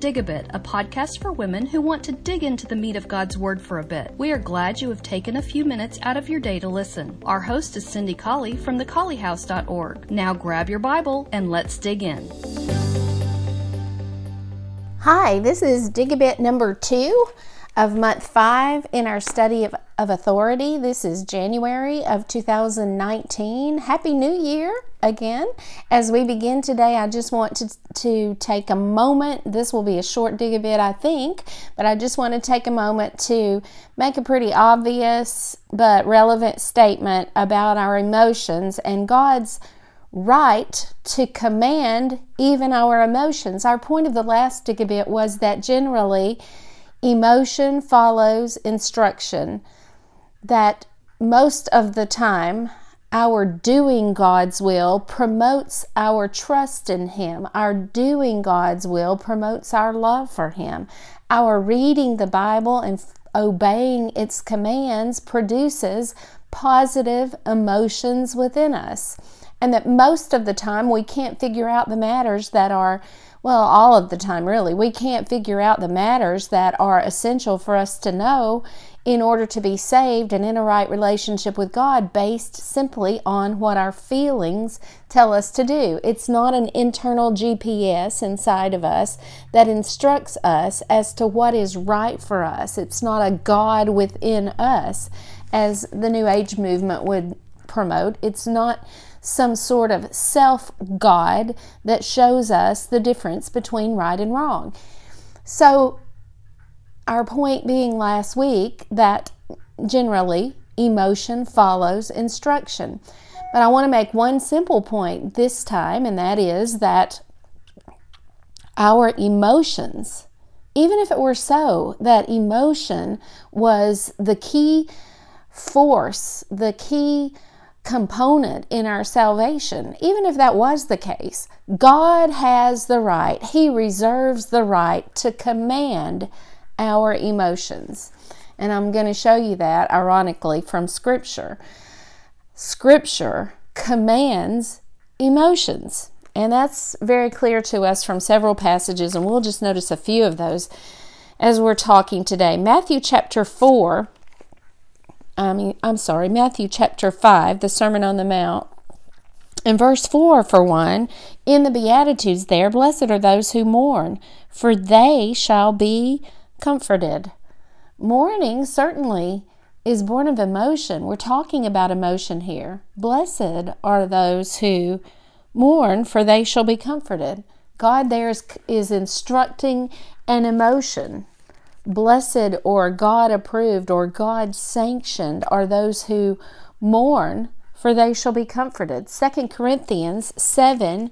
Dig a Bit, a podcast for women who want to dig into the meat of God's Word for a bit. We are glad you have taken a few minutes out of your day to listen. Our host is Cindy Colley from thecolleyhouse.org. Now grab your Bible and let's dig in. Hi, this is Dig a Bit number two of month five in our study of, of authority. This is January of 2019. Happy New Year again. As we begin today, I just want to, to take a moment. This will be a short dig a bit, I think, but I just want to take a moment to make a pretty obvious but relevant statement about our emotions and God's right to command even our emotions. Our point of the last dig a bit was that generally, emotion follows instruction, that most of the time, our doing God's will promotes our trust in Him. Our doing God's will promotes our love for Him. Our reading the Bible and obeying its commands produces positive emotions within us. And that most of the time we can't figure out the matters that are well, all of the time, really. We can't figure out the matters that are essential for us to know in order to be saved and in a right relationship with God based simply on what our feelings tell us to do. It's not an internal GPS inside of us that instructs us as to what is right for us. It's not a God within us, as the New Age movement would promote. It's not some sort of self God that shows us the difference between right and wrong. So, our point being last week that generally emotion follows instruction. But I want to make one simple point this time, and that is that our emotions, even if it were so that emotion was the key force, the key component in our salvation. Even if that was the case, God has the right, He reserves the right to command our emotions. And I'm going to show you that, ironically, from Scripture. Scripture commands emotions. And that's very clear to us from several passages, and we'll just notice a few of those as we're talking today. Matthew chapter 4 I mean, I'm sorry, Matthew chapter 5, the Sermon on the Mount. In verse 4, for one, in the Beatitudes there, blessed are those who mourn, for they shall be comforted. Mourning certainly is born of emotion. We're talking about emotion here. Blessed are those who mourn, for they shall be comforted. God there is, is instructing an emotion. Blessed or God approved or God sanctioned are those who mourn, for they shall be comforted. 2 Corinthians 7,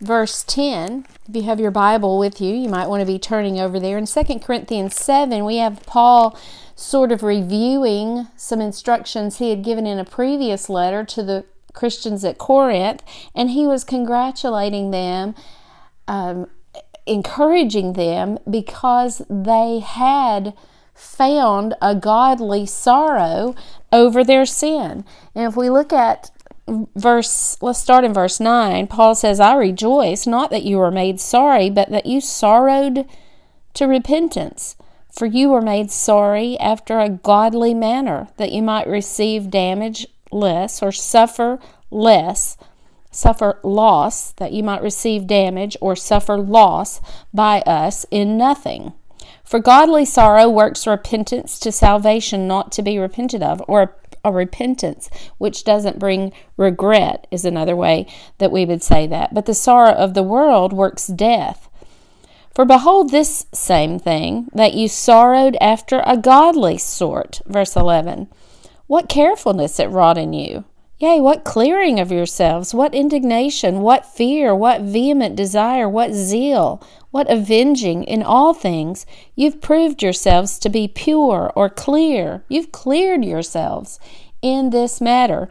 verse 10. If you have your Bible with you, you might want to be turning over there. In 2 Corinthians 7, we have Paul sort of reviewing some instructions he had given in a previous letter to the Christians at Corinth, and he was congratulating them um, encouraging them because they had found a godly sorrow over their sin. And if we look at verse, let's start in verse 9, Paul says, I rejoice not that you were made sorry, but that you sorrowed to repentance. For you were made sorry after a godly manner, that you might receive damage less or suffer less suffer loss, that you might receive damage or suffer loss by us in nothing. For godly sorrow works repentance to salvation not to be repented of, or a repentance which doesn't bring regret, is another way that we would say that. But the sorrow of the world works death. For behold, this same thing, that you sorrowed after a godly sort. Verse 11. What carefulness it wrought in you! Yea, what clearing of yourselves, what indignation, what fear, what vehement desire, what zeal, what avenging in all things. You've proved yourselves to be pure or clear. You've cleared yourselves in this matter.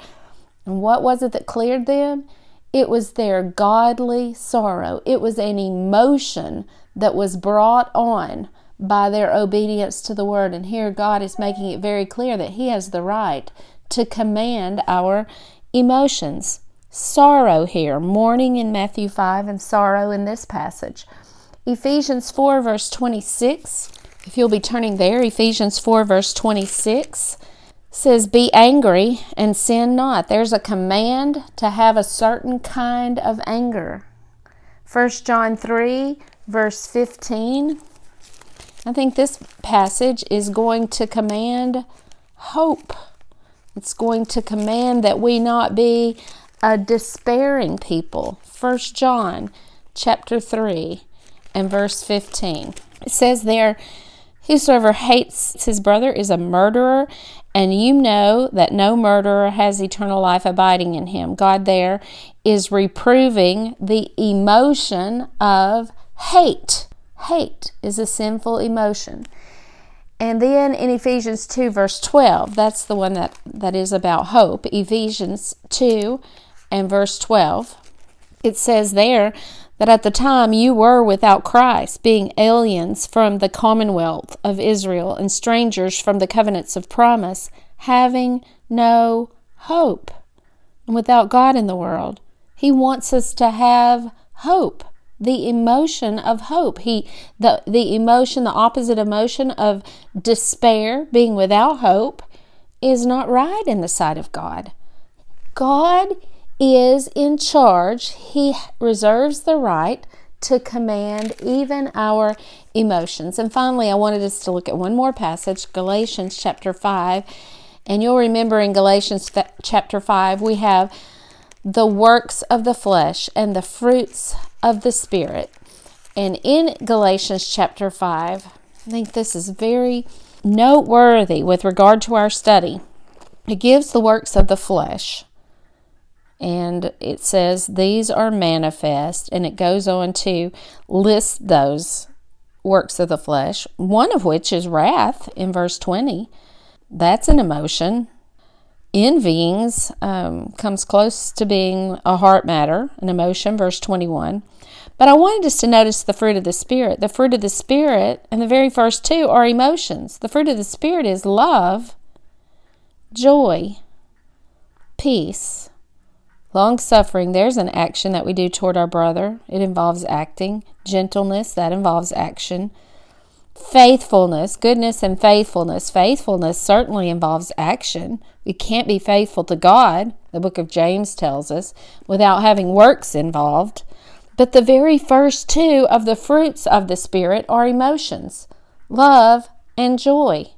And what was it that cleared them? It was their godly sorrow. It was an emotion that was brought on by their obedience to the word. And here God is making it very clear that He has the right to command our emotions. Sorrow here, mourning in Matthew 5, and sorrow in this passage. Ephesians 4, verse 26. If you'll be turning there, Ephesians 4, verse 26 says, Be angry and sin not. There's a command to have a certain kind of anger. 1 John 3, verse 15. I think this passage is going to command hope. It's going to command that we not be a despairing people. 1 John chapter 3 and verse 15. It says there, Whosoever hates his brother is a murderer, and you know that no murderer has eternal life abiding in him. God there is reproving the emotion of hate. Hate is a sinful emotion. And then in Ephesians 2, verse 12, that's the one that, that is about hope. Ephesians 2 and verse 12, it says there, that at the time you were without Christ, being aliens from the commonwealth of Israel and strangers from the covenants of promise, having no hope, and without God in the world. He wants us to have hope, the emotion of hope. He the the emotion, the opposite emotion of despair, being without hope, is not right in the sight of God. God is in charge. He reserves the right to command even our emotions. And finally, I wanted us to look at one more passage, Galatians chapter 5. And you'll remember in Galatians chapter 5, we have the works of the flesh and the fruits of the Spirit. And in Galatians chapter 5, I think this is very noteworthy with regard to our study. It gives the works of the flesh and it says these are manifest and it goes on to list those works of the flesh one of which is wrath in verse 20 that's an emotion envyings um, comes close to being a heart matter an emotion verse 21 but i wanted us to notice the fruit of the spirit the fruit of the spirit and the very first two are emotions the fruit of the spirit is love joy peace Long suffering, there's an action that we do toward our brother. It involves acting. Gentleness, that involves action. Faithfulness, goodness and faithfulness. Faithfulness certainly involves action. We can't be faithful to God, the book of James tells us, without having works involved. But the very first two of the fruits of the Spirit are emotions love and joy.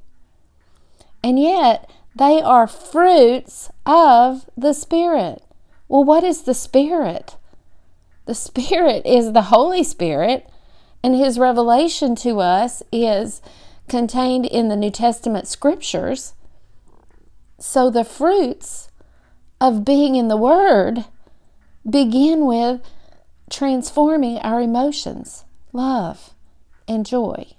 And yet, they are fruits of the Spirit. Well, what is the Spirit? The Spirit is the Holy Spirit, and His revelation to us is contained in the New Testament scriptures. So the fruits of being in the Word begin with transforming our emotions, love, and joy.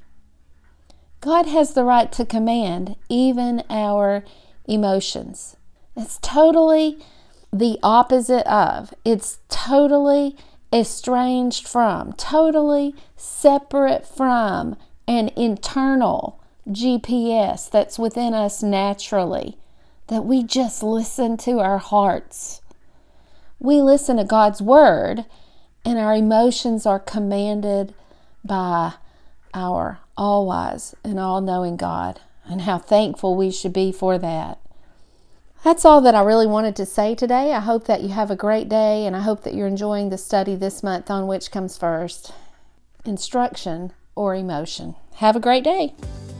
God has the right to command even our emotions. It's totally the opposite of. It's totally estranged from, totally separate from an internal GPS that's within us naturally, that we just listen to our hearts. We listen to God's Word, and our emotions are commanded by our all wise and all knowing God, and how thankful we should be for that. That's all that I really wanted to say today. I hope that you have a great day and I hope that you're enjoying the study this month on which comes first instruction or emotion. Have a great day.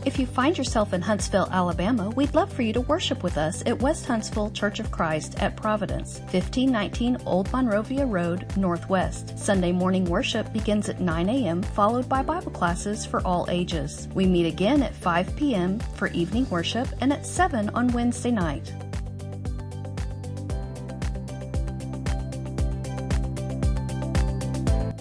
If you find yourself in Huntsville, Alabama, we'd love for you to worship with us at West Huntsville Church of Christ at Providence, 1519 Old Monrovia Road, Northwest. Sunday morning worship begins at 9 a.m., followed by Bible classes for all ages. We meet again at 5 p.m. for evening worship and at 7 on Wednesday night.